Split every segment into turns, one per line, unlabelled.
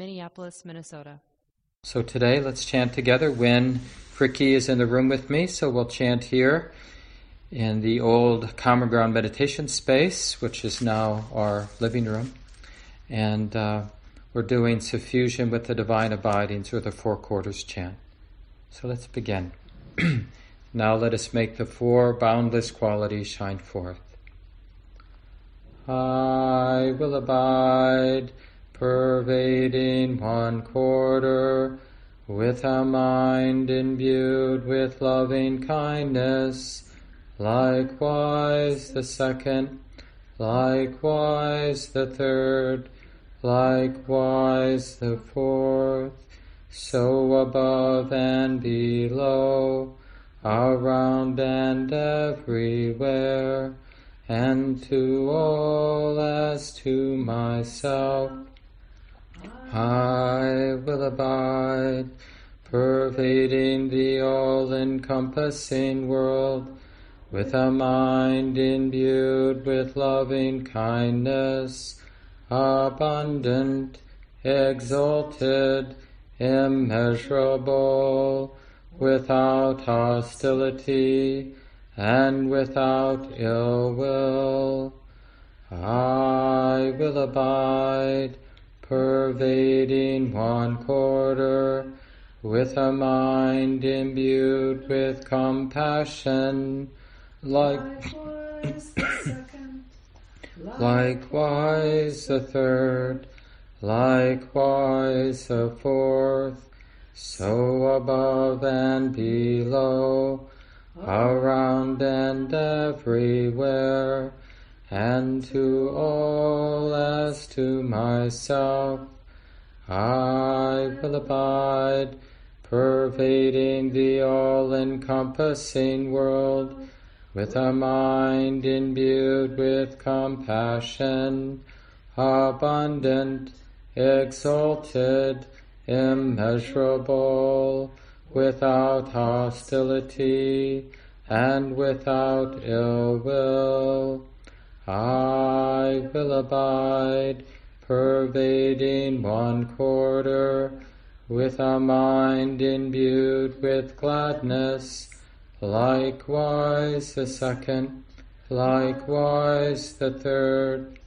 Minneapolis, Minnesota.
So today, let's chant together. Wynn Fricke is in the room with me, so we'll chant here in the old Common Ground meditation space, which is now our living room. And uh, we're doing suffusion with the divine abidings or the four quarters chant. So let's begin. now let us make the four boundless qualities shine forth. I will abide, pervading one quarter, with a mind imbued with loving kindness, likewise the second, likewise the third, likewise the fourth, so above and below, around and everywhere, and to all as to myself. I will abide, pervading the all-encompassing world, with a mind imbued with loving kindness, abundant, exalted, immeasurable, without hostility, and without ill will. I will abide, pervading one quarter, with a mind imbued with compassion, like
likewise the second,
likewise the third, likewise the fourth, so above and below, around and everywhere, and to all as to myself. I will abide, pervading the all-encompassing world, with a mind imbued with compassion, abundant, exalted, immeasurable, without hostility, and without ill will. I will abide, pervading one quarter, with a mind imbued with gladness, likewise the second, likewise the third,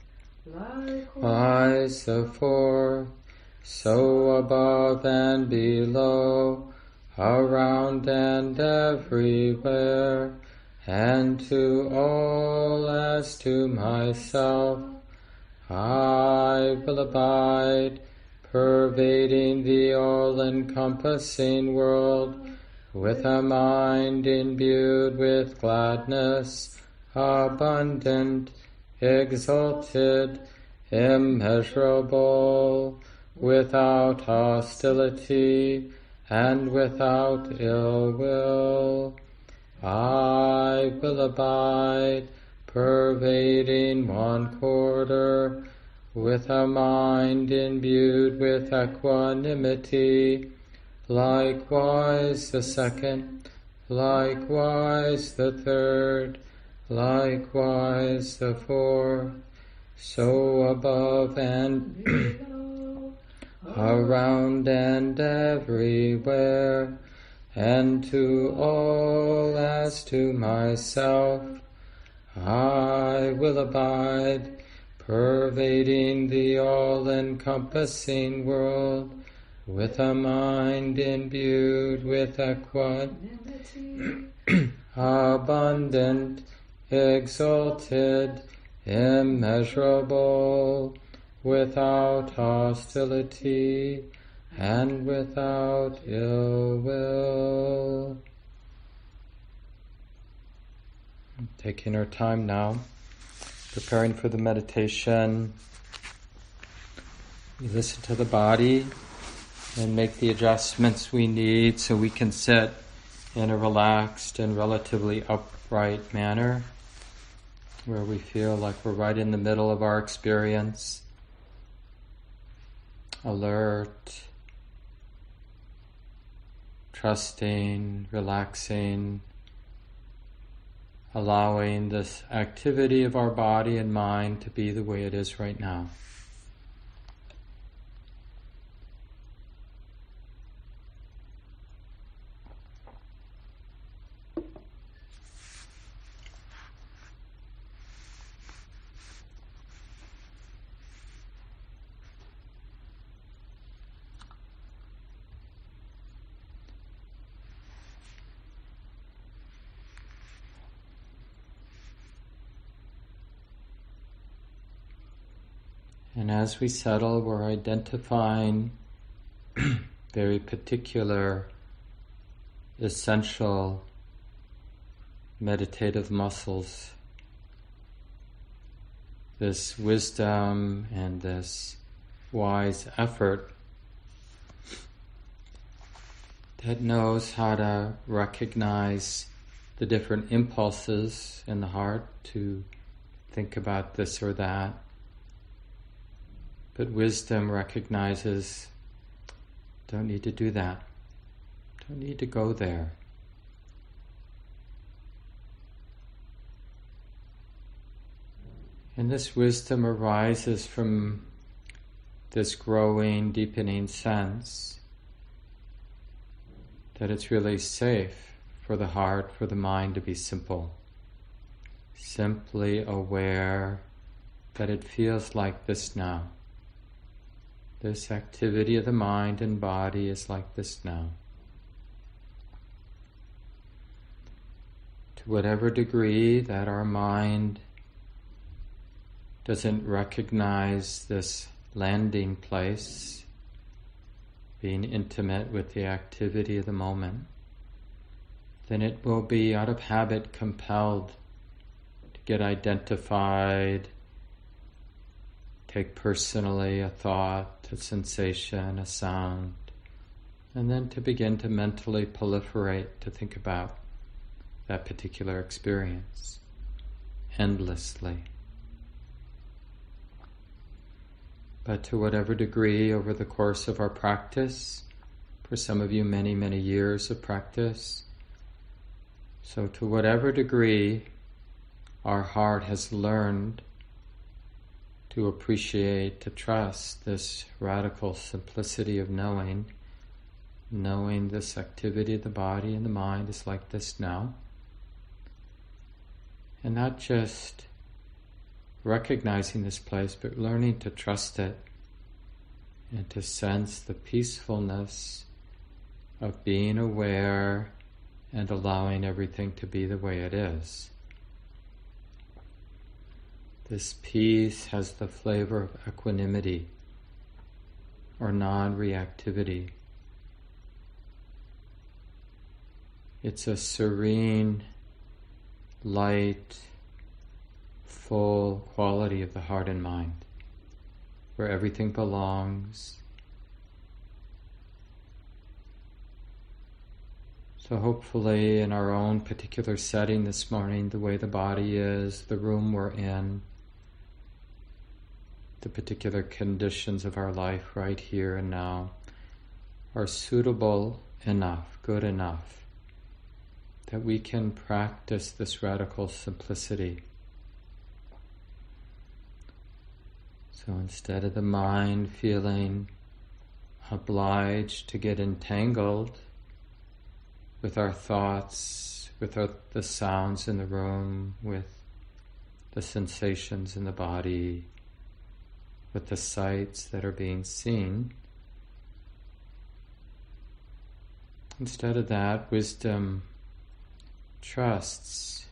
likewise the fourth, so above and below, around and everywhere, and to all as to myself. I will abide, pervading the all-encompassing world, with a mind imbued with gladness, abundant, exalted, immeasurable, without hostility, and without ill will. I will abide, pervading one quarter, with a mind imbued with equanimity, likewise the second, likewise the third, likewise the fourth, so above and around and everywhere, and to all as to myself. I will abide, pervading the all-encompassing world, with a mind imbued with equanimity, abundant, exalted, immeasurable, without hostility, and without ill will. Taking our time now, preparing for the meditation. We listen to the body and make the adjustments we need so we can sit in a relaxed and relatively upright manner where we feel like we're right in the middle of our experience, alert, trusting, relaxing, allowing this activity of our body and mind to be the way it is right now. And as we settle, we're identifying very particular, essential meditative muscles. This wisdom and this wise effort that knows how to recognize the different impulses in the heart to think about this or that but wisdom recognizes don't need to do that. Don't need to go there. And this wisdom arises from this growing, deepening sense that it's really safe for the heart, for the mind to be simple. Simply aware that it feels like this now. This activity of the mind and body is like this now. To whatever degree that our mind doesn't recognize this landing place, being intimate with the activity of the moment, then it will be out of habit compelled to get identified take personally a thought, a sensation, a sound, and then to begin to mentally proliferate to think about that particular experience endlessly. But to whatever degree over the course of our practice, for some of you, many, many years of practice, so to whatever degree our heart has learned to appreciate, to trust this radical simplicity of knowing, knowing this activity of the body and the mind is like this now. And not just recognizing this place, but learning to trust it and to sense the peacefulness of being aware and allowing everything to be the way it is. This peace has the flavor of equanimity or non reactivity. It's a serene, light, full quality of the heart and mind where everything belongs. So, hopefully, in our own particular setting this morning, the way the body is, the room we're in, the particular conditions of our life right here and now are suitable enough, good enough, that we can practice this radical simplicity. So instead of the mind feeling obliged to get entangled with our thoughts, with our, the sounds in the room, with the sensations in the body, with the sights that are being seen. Instead of that, wisdom trusts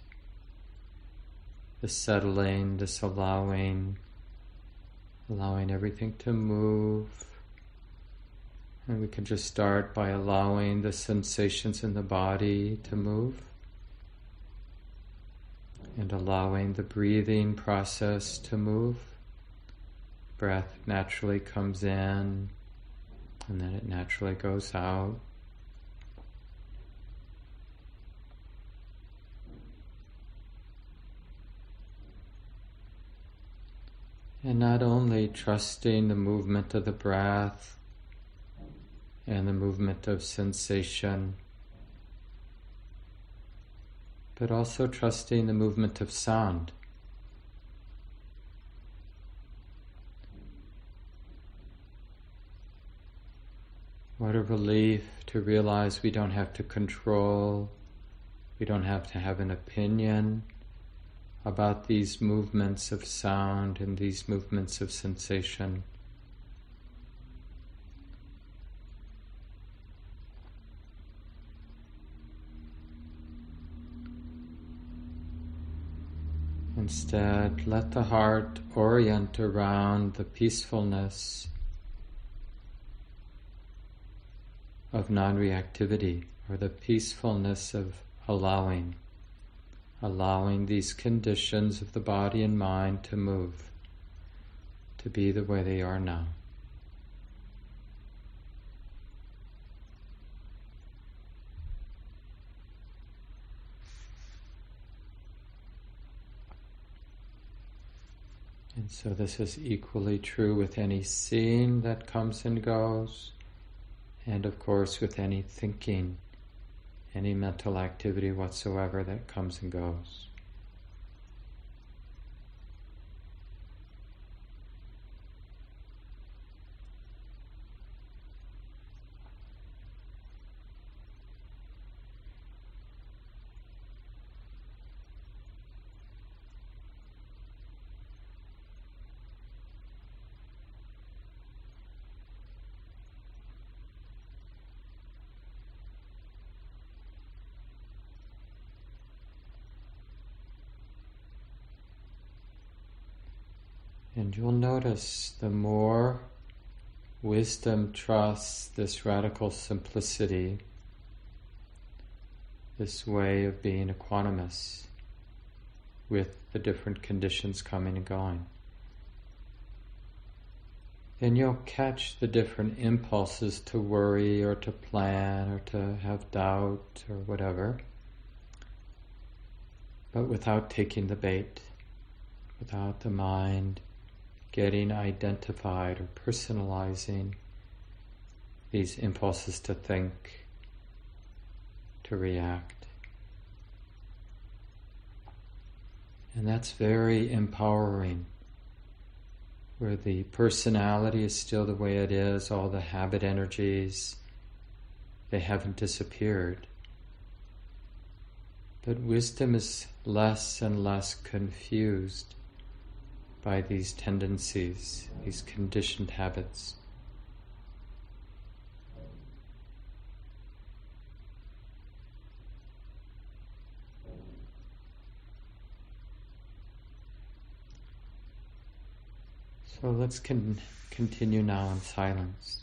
the settling, this allowing, allowing everything to move. And we can just start by allowing the sensations in the body to move and allowing the breathing process to move breath naturally comes in and then it naturally goes out. And not only trusting the movement of the breath and the movement of sensation, but also trusting the movement of sound. What a relief to realize we don't have to control, we don't have to have an opinion about these movements of sound and these movements of sensation. Instead, let the heart orient around the peacefulness of non reactivity or the peacefulness of allowing, allowing these conditions of the body and mind to move, to be the way they are now. And so this is equally true with any scene that comes and goes, and of course with any thinking, any mental activity whatsoever that comes and goes. And you'll notice the more wisdom trusts this radical simplicity, this way of being equanimous with the different conditions coming and going. Then you'll catch the different impulses to worry or to plan or to have doubt or whatever, but without taking the bait, without the mind getting identified or personalizing these impulses to think, to react. And that's very empowering, where the personality is still the way it is, all the habit energies, they haven't disappeared. But wisdom is less and less confused by these tendencies, these conditioned habits. So let's con- continue now in silence.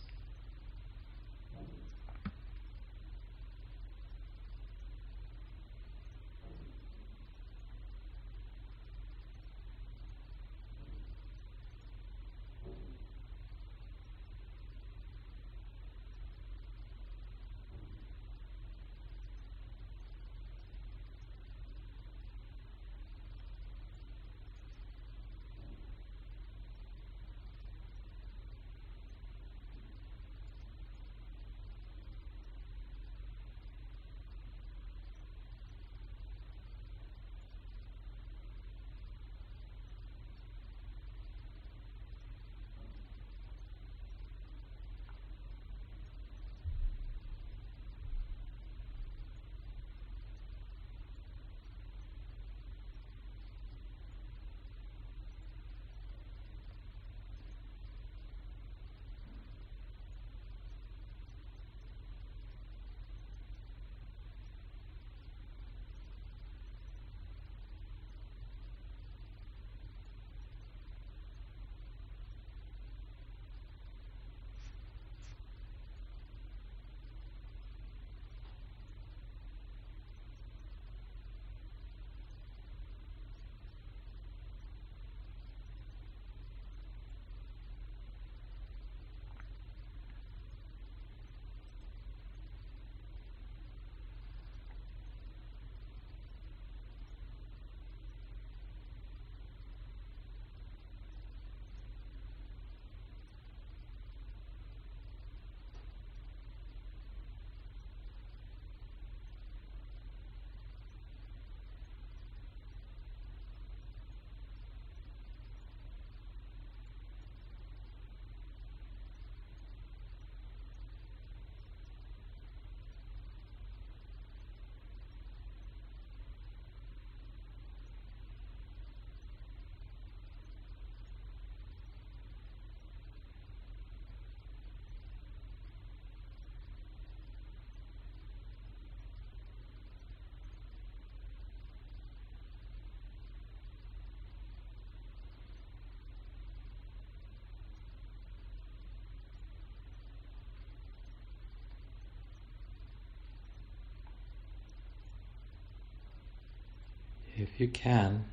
You can,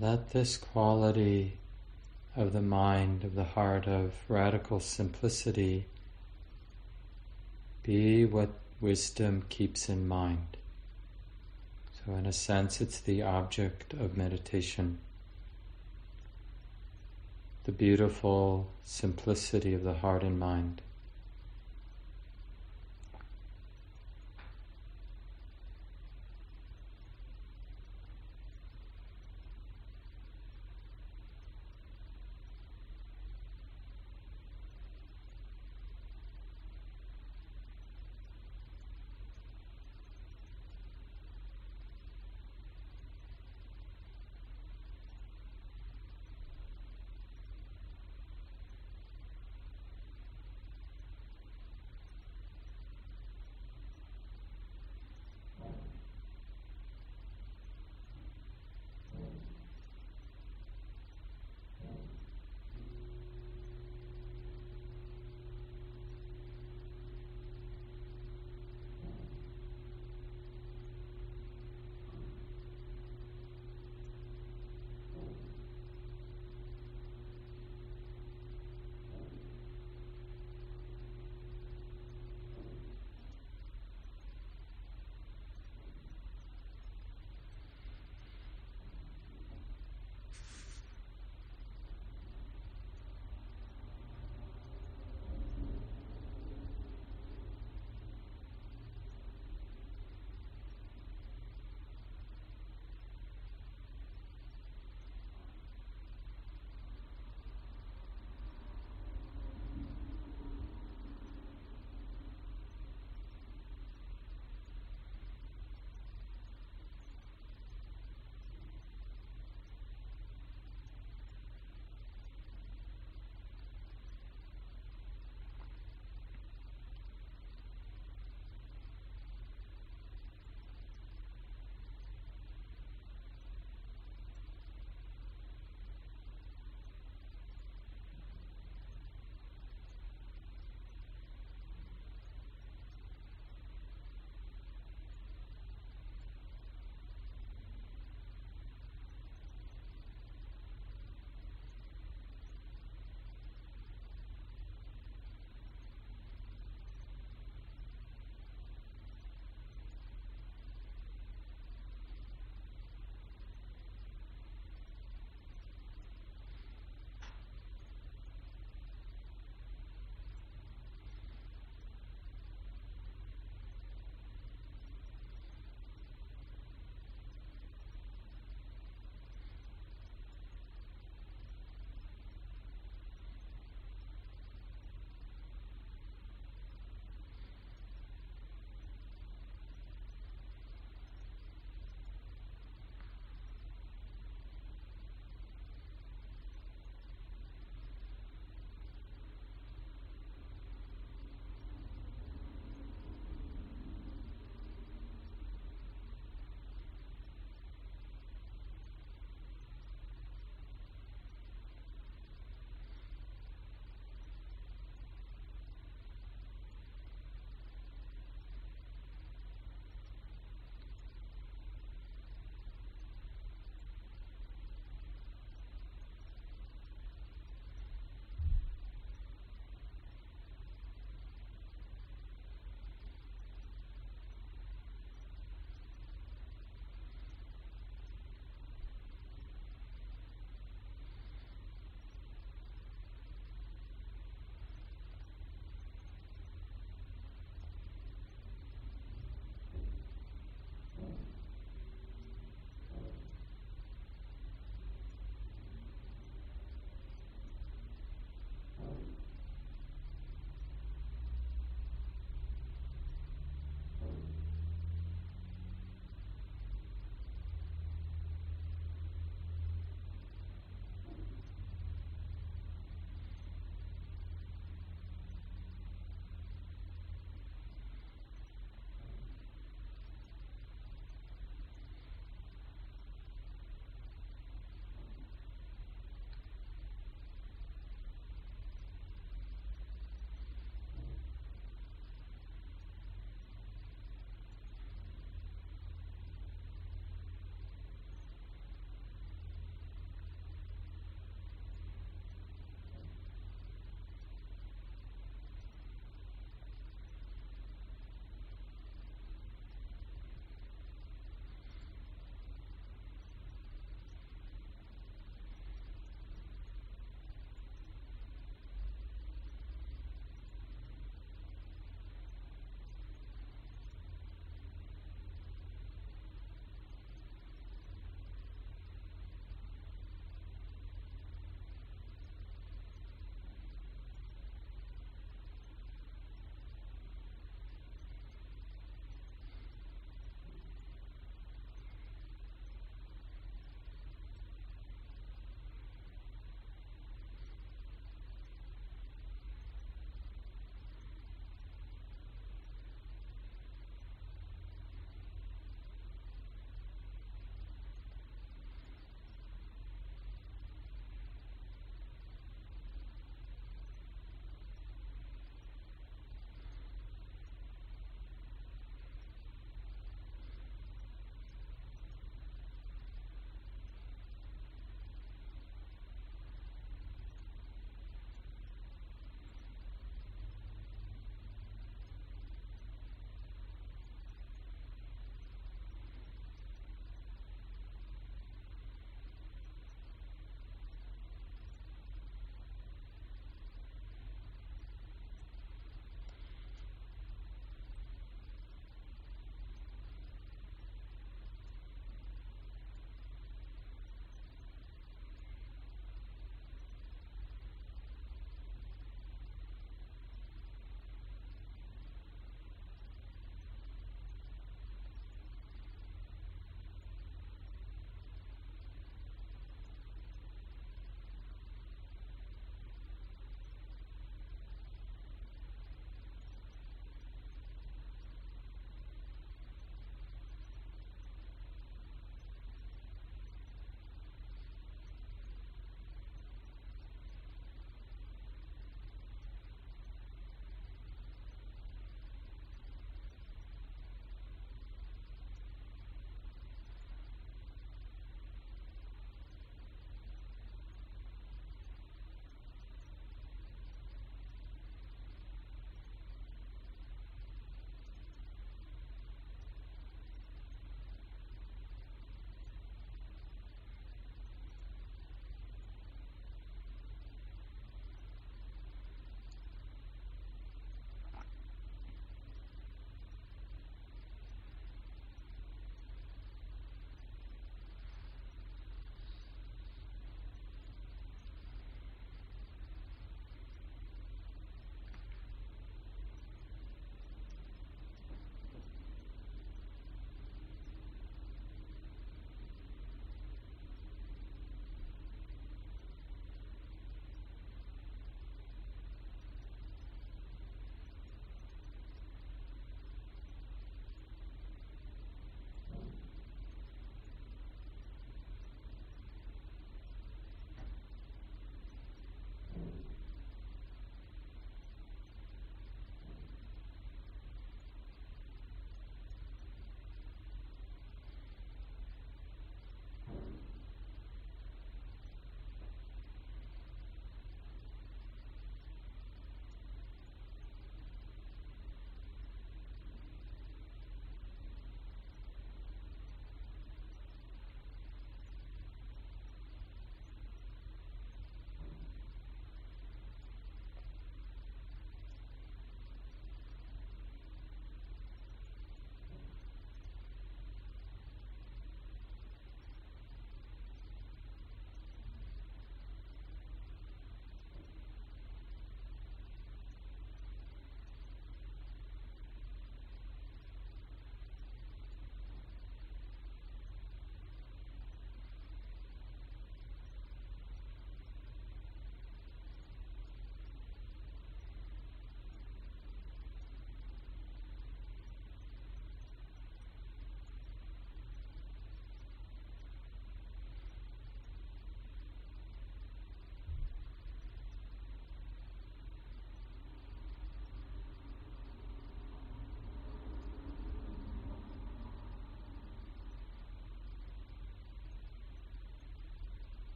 let this quality of the mind, of the heart, of radical simplicity be what wisdom keeps in mind. So, in a sense, it's the object of meditation. The beautiful simplicity of the heart and mind.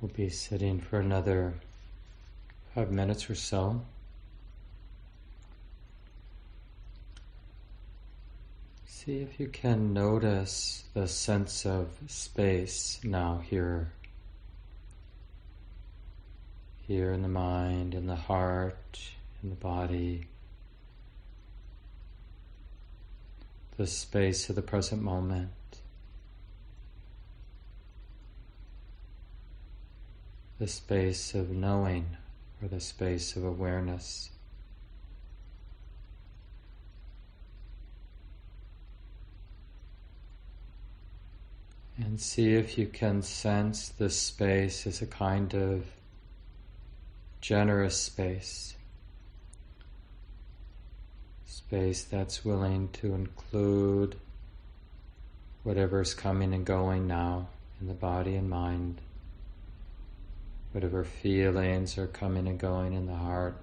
We'll be sitting for another five minutes or so. See if you can notice the sense of space now here. Here in the mind, in the heart, in the body. The space of the present moment. The space of knowing or the space of awareness. And see if you can sense this space as a kind of generous space. Space that's willing to include whatever's coming and going now in the body and mind whatever feelings are coming and going in the heart.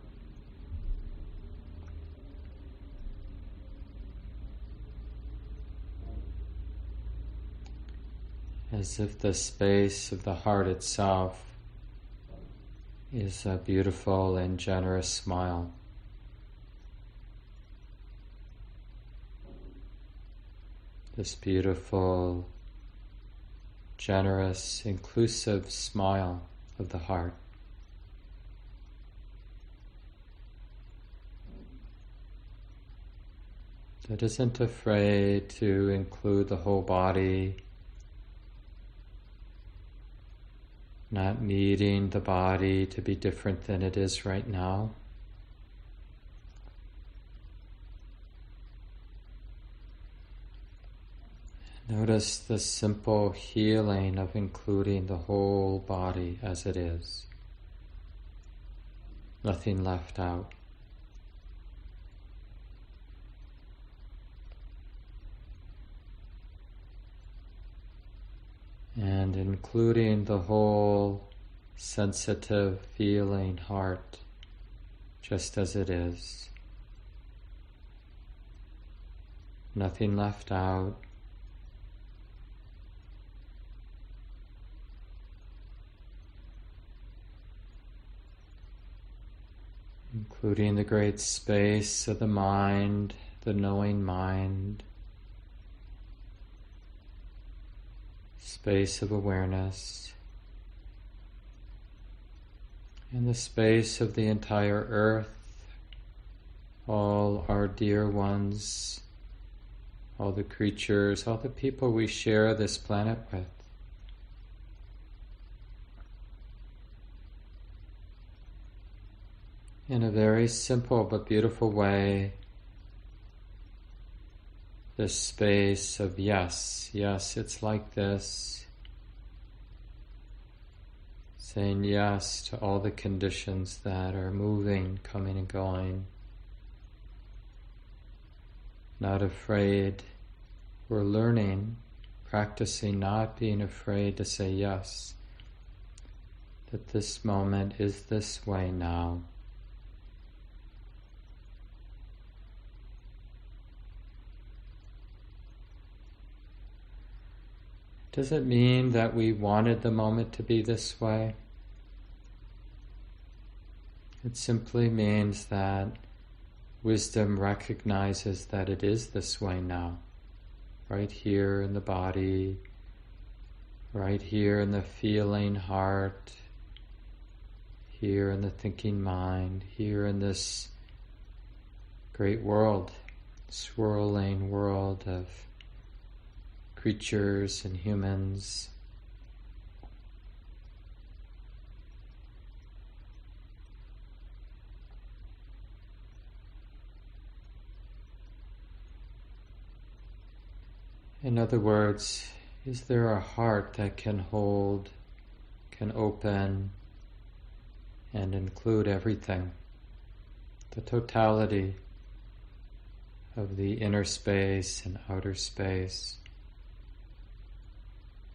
As if the space of the heart itself is a beautiful and generous smile. This beautiful, generous, inclusive smile of the heart. That isn't afraid to include the whole body, not needing the body to be different than it is right now. Notice the simple healing of including the whole body as it is. Nothing left out. And including the whole sensitive, feeling heart just as it is. Nothing left out. Including the great space of the mind, the knowing mind, space of awareness, and the space of the entire earth, all our dear ones, all the creatures, all the people we share this planet with. In a very simple but beautiful way this space of yes, yes, it's like this. Saying yes to all the conditions that are moving, coming and going. Not afraid. We're learning, practicing not being afraid to say yes. That this moment is this way now. Does it mean that we wanted the moment to be this way? It simply means that wisdom recognizes that it is this way now, right here in the body, right here in the feeling heart, here in the thinking mind, here in this great world, swirling world of creatures and humans. In other words, is there a heart that can hold, can open, and include everything? The totality of the inner space and outer space